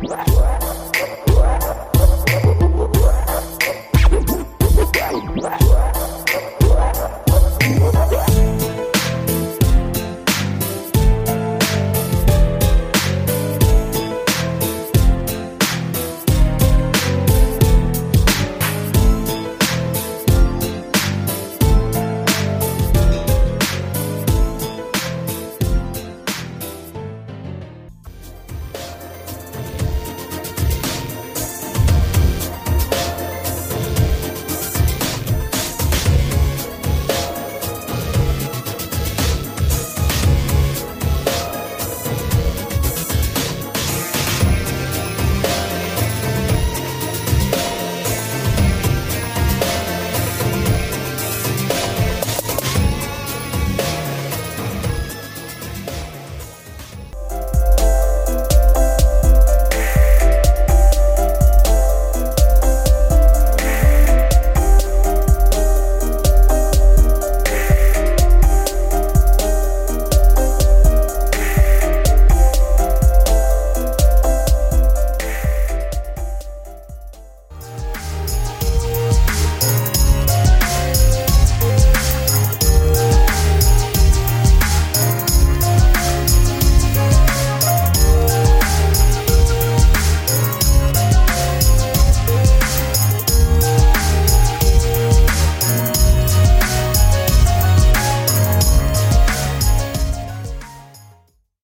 Wow.